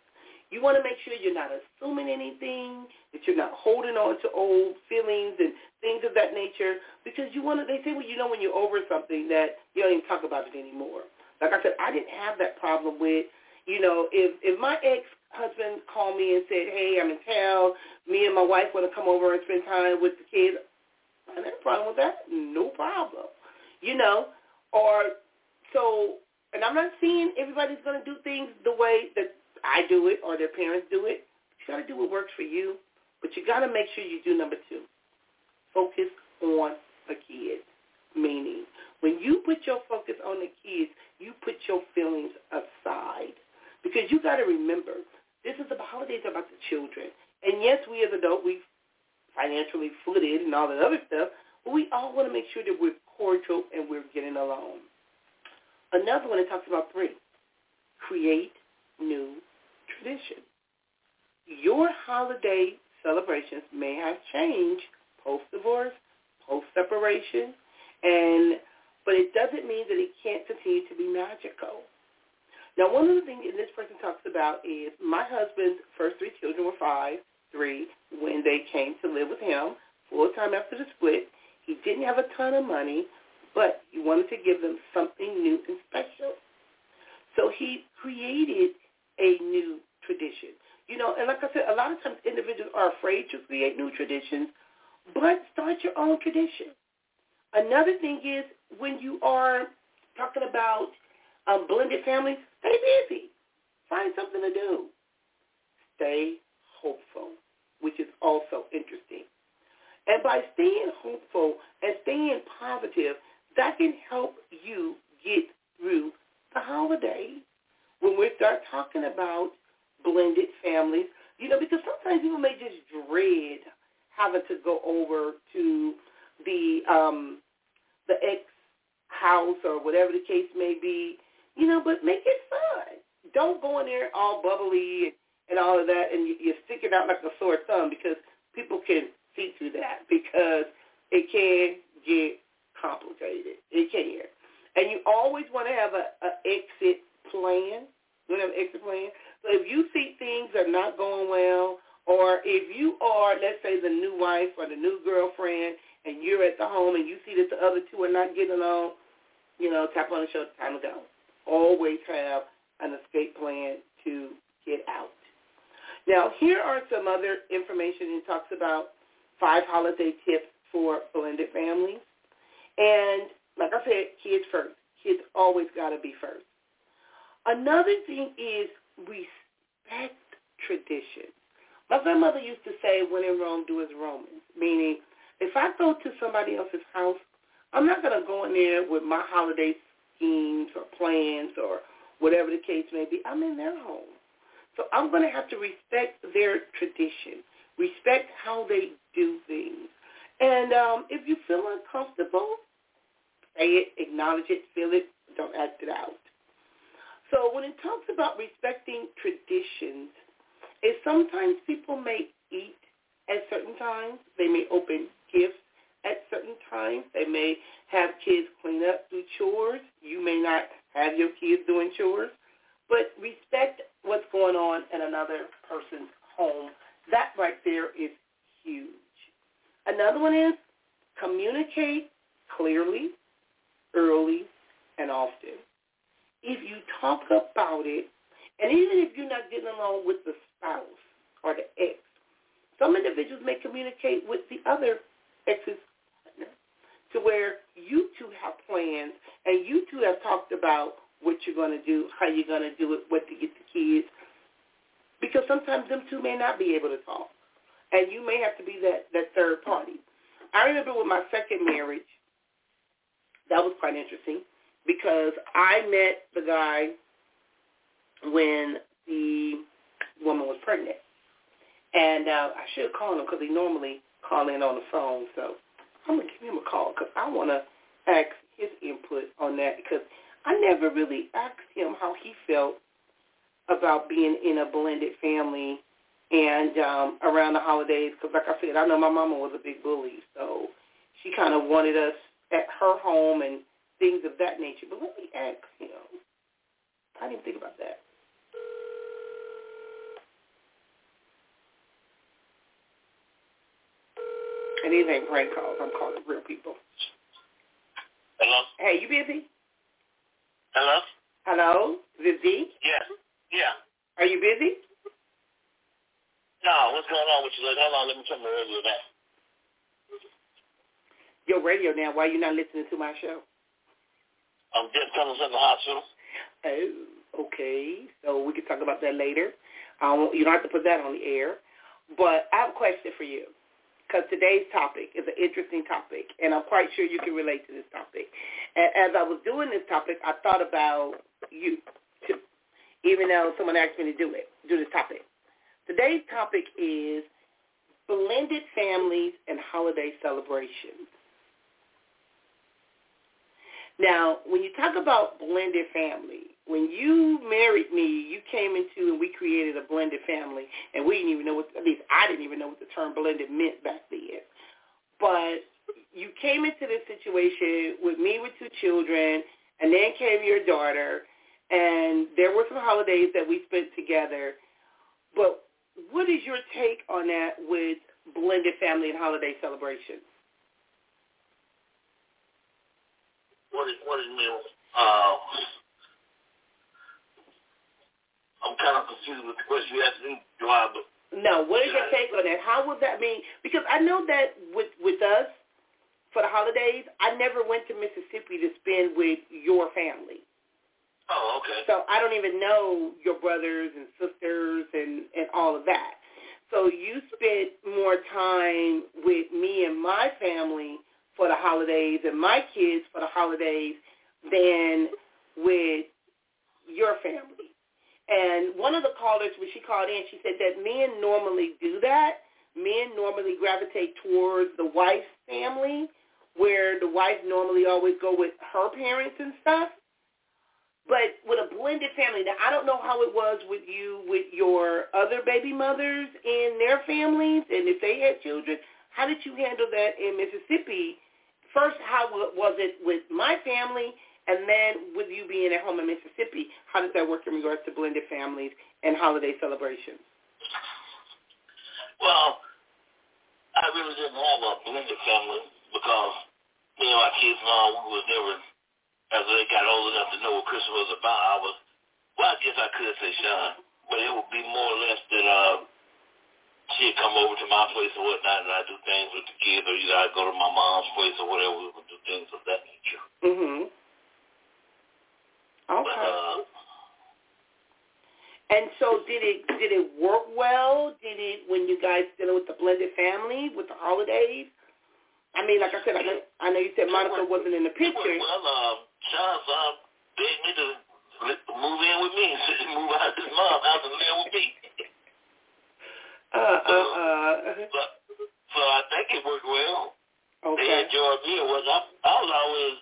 You want to make sure you're not assuming anything, that you're not holding on to old feelings and things of that nature, because you want to, they say, well, you know when you're over something that you don't even talk about it anymore. Like I said, I didn't have that problem with, you know, if, if my ex-husband called me and said, hey, I'm in town, me and my wife want to come over and spend time with the kids, I have a problem with that. No problem. You know, or so, and I'm not saying everybody's going to do things the way that I do it or their parents do it. You got to do what works for you, but you got to make sure you do number two. Focus on the kids. Meaning, when you put your focus on the kids, you put your feelings aside. Because you got to remember, this is the holidays about the children. And yes, we as adults, we financially footed and all that other stuff, but we all want to make sure that we're cordial and we're getting along. Another one, that talks about three. Create new tradition. Your holiday celebrations may have changed post-divorce, post-separation, and but it doesn't mean that it can't continue to be magical. Now, one of the things this person talks about is my husband's first three children were five, three, when they came to live with him full time after the split. He didn't have a ton of money, but he wanted to give them something new and special. So he created a new tradition. You know, and like I said, a lot of times individuals are afraid to create new traditions, but start your own tradition. Another thing is when you are talking about um, blended families, stay busy. Find something to do. Stay hopeful, which is also interesting. And by staying hopeful and staying positive, that can help you get through the holiday. When we start talking about blended families, you know, because sometimes people may just dread having to go over to the um the ex house or whatever the case may be, you know, but make it fun. don't go in there all bubbly and all of that, and you're sticking out like a sore thumb because people can see through that because it can get complicated. It can. And you always want to have a, a exit plan. You an exit plan. So if you see things are not going well, or if you are, let's say, the new wife or the new girlfriend, and you're at the home and you see that the other two are not getting along, you know, tap on the shoulder, time to go. Always have an escape plan to get out. Now, here are some other information. It talks about five holiday tips for blended families. And like I said, kids first. Kids always got to be first. Another thing is respect tradition. My grandmother used to say, when in Rome, do as Romans, meaning if I go to somebody else's house, I'm not going to go in there with my holiday schemes or plans or whatever the case may be. I'm in their home. So I'm going to have to respect their tradition, respect how they do things. And um, if you feel uncomfortable, say it, acknowledge it, feel it, don't act it out. So when it talks about respecting traditions, is sometimes people may eat at certain times. They may open gifts at certain times. They may have kids clean up, do chores. You may not have your kids doing chores. But respect what's going on in another person's home. That right there is huge. Another one is communicate clearly, early, and often. If you talk about it, and even if you're not getting along with the spouse or the ex, some individuals may communicate with the other ex's partner to where you two have plans and you two have talked about what you're going to do, how you're going to do it, what to get the kids. Because sometimes them two may not be able to talk. And you may have to be that, that third party. I remember with my second marriage, that was quite interesting because I met the guy when the woman was pregnant. And uh, I should call him because he normally call in on the phone. So I'm going to give him a call because I want to ask his input on that because I never really asked him how he felt about being in a blended family and um, around the holidays. Because like I said, I know my mama was a big bully, so she kind of wanted us at her home and things of that nature. But let me ask him. I didn't think about that. And these ain't prank calls. I'm calling real people. Hello? Hey, you busy? Hello? Hello? Is it? Yeah. Yeah. Are you busy? No, what's going on with you? Like, hold on, let me turn my radio down. Your radio now. Why are you not listening to my show? I'm getting someone's in the hospital. Oh, okay. So we can talk about that later. Um, you don't have to put that on the air. But I have a question for you because today's topic is an interesting topic, and I'm quite sure you can relate to this topic. And as I was doing this topic, I thought about you, too, even though someone asked me to do it, do this topic. Today's topic is blended families and holiday celebrations. Now, when you talk about blended family, when you married me, you came into and we created a blended family, and we didn't even know what, at least I didn't even know what the term blended meant back then. But you came into this situation with me with two children, and then came your daughter, and there were some holidays that we spent together. But what is your take on that with blended family and holiday celebrations? What is, what is mean? Uh, I'm kind of confused with the question you asked me, Joab. No, what is your take on that? How would that mean? Because I know that with with us for the holidays, I never went to Mississippi to spend with your family. Oh, okay. So I don't even know your brothers and sisters and and all of that. So you spent more time with me and my family for the holidays and my kids for the holidays than with your family. And one of the callers, when she called in, she said that men normally do that. Men normally gravitate towards the wife's family, where the wife normally always go with her parents and stuff. But with a blended family, now I don't know how it was with you with your other baby mothers and their families, and if they had children. How did you handle that in Mississippi? First, how was it with my family, and then with you being at home in Mississippi, how does that work in regards to blended families and holiday celebrations? Well, I really didn't have a blended family because me and my kids all, we was never, as they got old enough to know what Christmas was about, I was, well, I guess I could say Sean, but it would be more or less that uh, she'd come over to my place or whatnot, and I'd do things with the kids, or either I'd go to my mom's place or whatever, we would do things of that nature. Mm-hmm. Okay. But, uh, and so did it did it work well? Did it when you guys dealing with the blended family with the holidays? I mean, like I said, I know, I know you said Monica wasn't in the picture. Well, uh, Sean's uh, begged me to move in with me, *laughs* move out of his mom's house and live with me. Uh, uh, uh. So, so I think it worked well. They enjoyed me. It was I, I was always,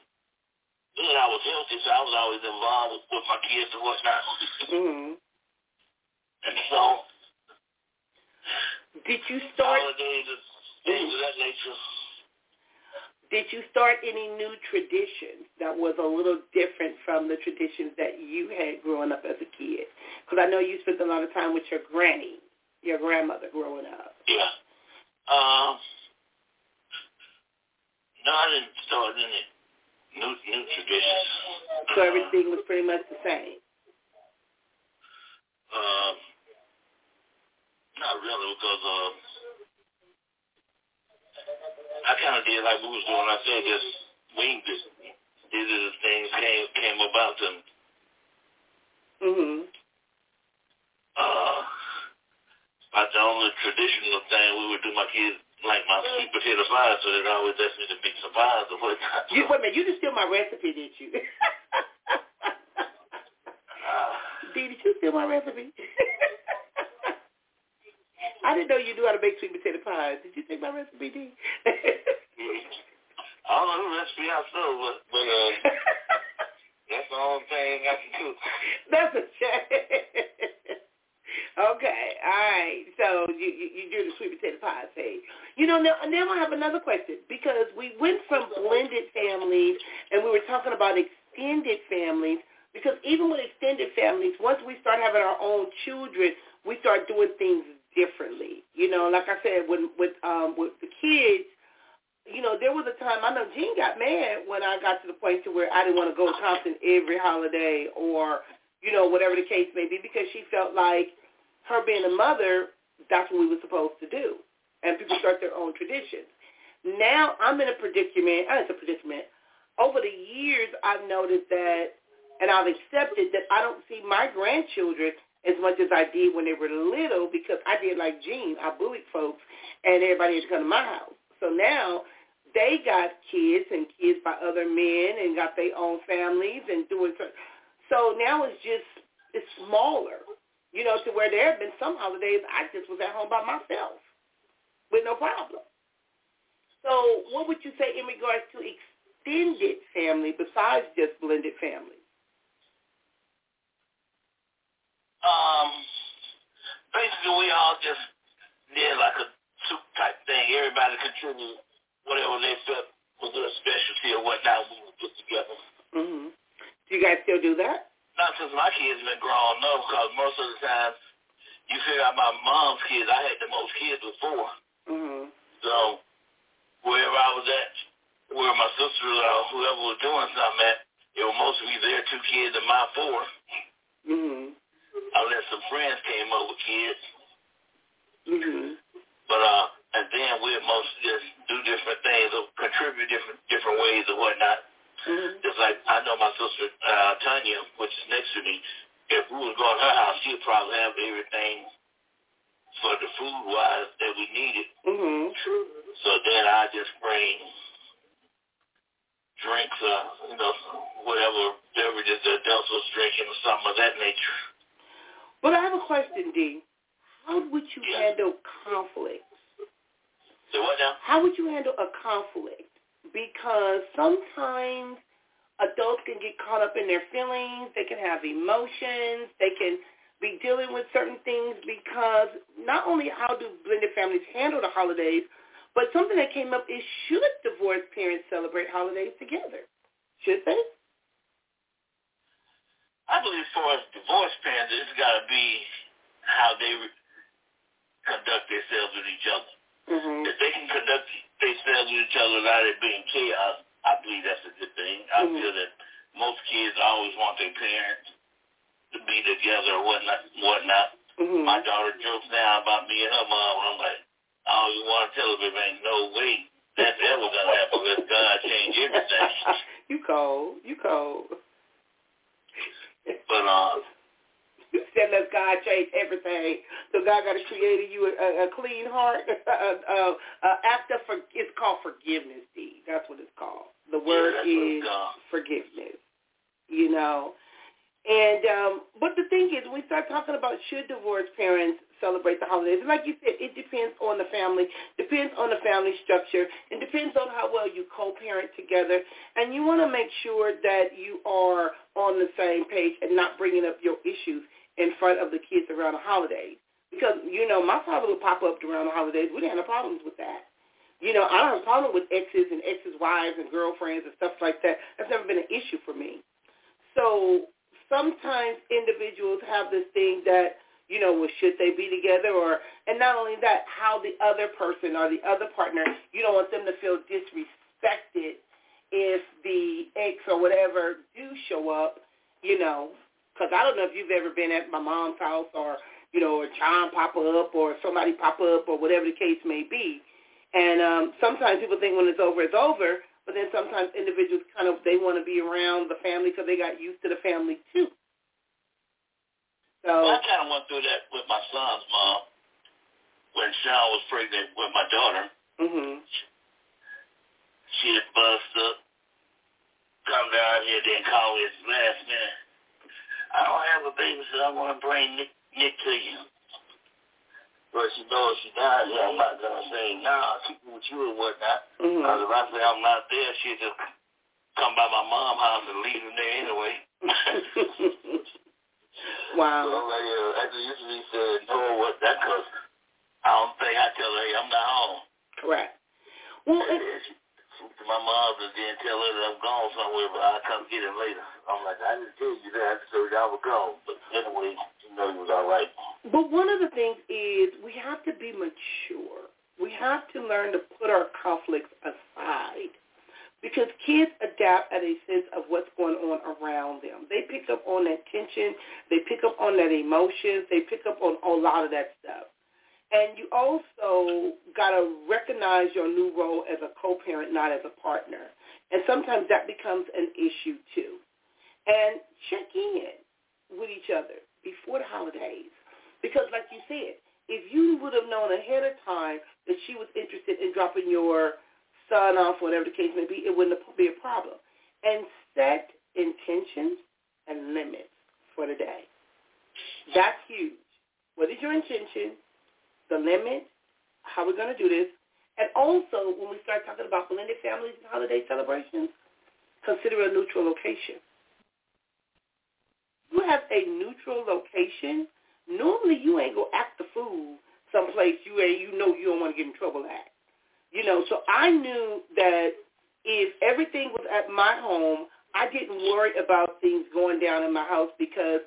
you know, I was healthy, so I was always involved with, with my kids and whatnot. hmm And so, Did you start? holidays and things of that nature. Did you start any new traditions that was a little different from the traditions that you had growing up as a kid? Because I know you spent a lot of time with your granny, your grandmother growing up. Yeah. Um. No, I didn't start any new new traditions. So everything was pretty much the same. Um. Not really, because um. I kind of did like we was doing. I said just winged it. These are the things came came about them. Mhm. Uh, about the only traditional thing we would do my kids like my sweet potato pies, so they'd always ask me to make some pies or whatnot. You, wait a minute, you just steal my recipe, did you? Uh, *laughs* Dee, did you steal my recipe? I didn't know you knew how to make sweet potato pies. Did you take my recipe, Dee? I don't know who recipe I stole, but, but uh, *laughs* that's the only thing I can cook. That's a shame. Okay, all right. So you, you you do the sweet potato pie, say. You know, now, now I have another question because we went from blended families and we were talking about extended families because even with extended families, once we start having our own children, we start doing things differently. You know, like I said, when with um with the kids, you know, there was a time I know Jean got mad when I got to the point to where I didn't want to go to Compton every holiday or, you know, whatever the case may be because she felt like her being a mother, that's what we were supposed to do. And people start their own traditions. Now I'm in a predicament, uh, it's a predicament. Over the years I've noticed that and I've accepted that I don't see my grandchildren as much as I did when they were little because I did like Jean. I bullied folks and everybody had to come to my house. So now they got kids and kids by other men and got their own families and doing so. So now it's just it's smaller, you know, to where there have been some holidays I just was at home by myself with no problem. So what would you say in regards to extended family besides just blended family? Um, basically, we all just did like a soup type thing. Everybody contributed whatever they felt was their specialty or whatnot. We would put together. Mm-hmm. Do you guys still do that? Not since my kids been grown up, because most of the time, you figure out my mom's kids. I had the most kids before, Mm-hmm. so wherever I was at, where my sister or whoever was doing something at, it was mostly their two kids and my four. Mm-hmm. Unless some friends came up with kids. Mm-hmm. But uh, and then we'd mostly just do different things or contribute different different ways or whatnot. Mm-hmm. Just like I know my sister uh, Tanya, which is next to me. If we was going to her house, she'd probably have everything for the food wise that we needed. Mm-hmm. So then I just bring drinks, uh, you know, whatever beverages the adults was drinking or something of that nature. But I have a question, Dee. How would you Yeah. handle conflict? So what now? How would you handle a conflict? Because sometimes adults can get caught up in their feelings. They can have emotions. They can be dealing with certain things because not only how do blended families handle the holidays, but something that came up is should divorced parents celebrate holidays together? Should they? I believe for divorced parents, it's got to be how they conduct themselves with each other. Mm-hmm. If they can conduct themselves with each other without it being chaos, I believe that's a good thing. I mm-hmm. feel that most kids always want their parents to be together or whatnot. whatnot. Mm-hmm. My daughter jokes now about me and her mom, and I'm like, I don't want to tell her, baby, ain't no way that's ever going to happen unless God change everything. *laughs* you cold. You cold. But, uh, you said let God change everything. So God got to create you a, a clean heart. uh, uh, after for it's called forgiveness, D. That's what it's called. The word yeah, is forgiveness. You know, and um, but the thing is, we start talking about should divorced parents celebrate the holidays, and like you said, it depends on the family, depends on the family structure, and depends on how well you co-parent together. And you want to make sure that you are on the same page and not bringing up your issues in front of the kids around the holidays. Because you know, my father would pop up around the holidays. We didn't have no problems with that. You know, I don't have a problem with exes and exes' wives and girlfriends and stuff like that. That's never been an issue for me. So sometimes individuals have this thing that, you know, well, should they be together or, and not only that, how the other person or the other partner, you don't want them to feel disrespected if the ex or whatever do show up, you know, because I don't know if you've ever been at my mom's house or, you know, or John pop up or somebody pop up or whatever the case may be. And um, sometimes people think when it's over, it's over. But then sometimes individuals kind of, they want to be around the family because they got used to the family too. So well, I kind of went through that with my son's mom when Sean was pregnant with my daughter. Mm-hmm. She had buzzed up, come down here, then call me at the last minute. I don't have a baby, so I want to bring Nick, Nick to you. But she knows she here. I'm not gonna say nah, keep it with you or whatnot. Mm-hmm. Because if I say I'm not there, she'll just come by my mom's house and leave him there anyway. *laughs* wow. So like, uh, after usually said no, what that cause I don't think I tell her, hey, I'm not home. Correct. Well, and it, my mom didn't tell her that I'm gone somewhere, but I'll come get him later. I'm like, I didn't tell you that. You I was gone. But anyway, you know he was all right. But one of the things is we have to be mature. We have to learn to put our conflicts aside because kids adapt at a sense of what's going on around them. They pick up on that tension. They pick up on that emotions. They pick up on a lot of that stuff. And you also got to recognize your new role as a co-parent, not as a partner. And sometimes that becomes an issue too. And check in with each other before the holidays. Because like you said, if you would have known ahead of time that she was interested in dropping your son off, whatever the case may be, it wouldn't be a problem. And set intentions and limits for the day. That's huge. What is your intention? The limit? How we're going to do this? And also, when we start talking about blended families and holiday celebrations, consider a neutral location. You have a neutral location normally you ain't gonna act the fool someplace you ain't you know you don't want to get in trouble at. You know, so I knew that if everything was at my home, I didn't worry about things going down in my house because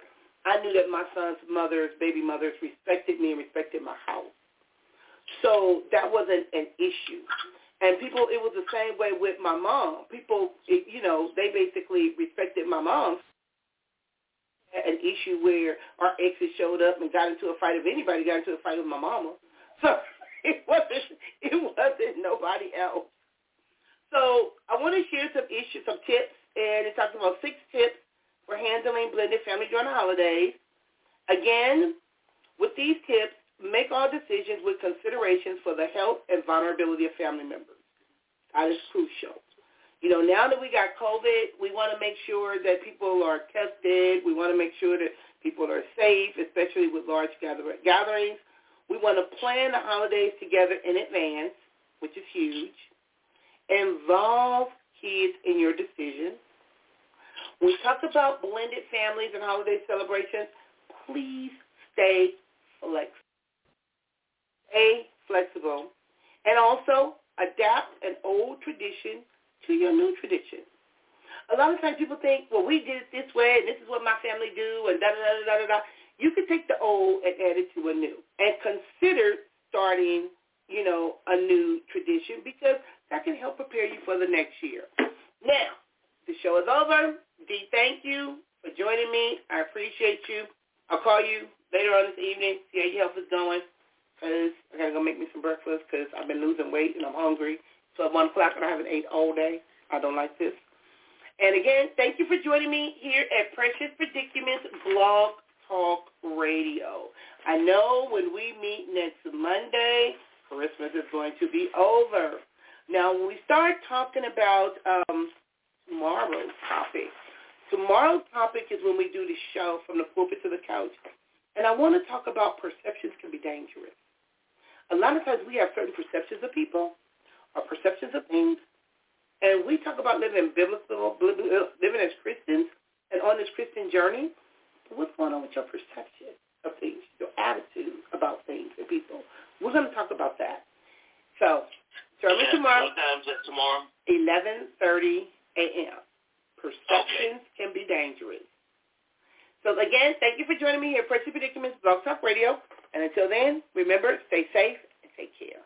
I knew that my son's mothers, baby mothers, respected me and respected my house. So that wasn't an issue. And people, it was the same way with my mom. People, it, you know, they basically respected my mom an issue where our exes showed up and got into a fight. If anybody got into a fight with my mama, so *laughs* it wasn't it wasn't nobody else. So I want to share some issues, some tips, and it's talking about six tips for handling blended family during the holidays. Again, with these tips, make all decisions with considerations for the health and vulnerability of family members. That is crucial. You know, now that we got COVID, we want to make sure that people are tested. We want to make sure that people are safe, especially with large gatherings. We want to plan the holidays together in advance, which is huge. Involve kids in your decisions. When we talk about blended families and holiday celebrations, please stay flexible. Stay flexible. And also adapt an old tradition to your new tradition. A lot of times people think, well, we did it this way, and this is what my family do, and da da da da da da. You can take the old and add it to a new, and consider starting, you know, a new tradition because that can help prepare you for the next year. Now, the show is over. D, thank you for joining me. I appreciate you. I'll call you later on this evening, see how your health is going, because I got to go make me some breakfast because I've been losing weight and I'm hungry. So at 1 o'clock and I haven't ate all day. I don't like this. And again, thank you for joining me here at Precious Predicaments Blog Talk Radio. I know when we meet next Monday, Christmas is going to be over. Now, when we start talking about um, tomorrow's topic, tomorrow's topic is when we do the show from the pulpit to the couch. And I want to talk about perceptions can be dangerous. A lot of times we have certain perceptions of people or perceptions of things and we talk about living biblical, living as Christians and on this Christian journey. But what's going on with your perception of things, your attitude about things and people? We're going to talk about that. So, sermon yeah, tomorrow. What time is that tomorrow? 11.30 a.m. Perceptions can be dangerous. So again, thank you for joining me here at Precious Predicaments Blog Talk Radio. And until then, remember, stay safe and take care.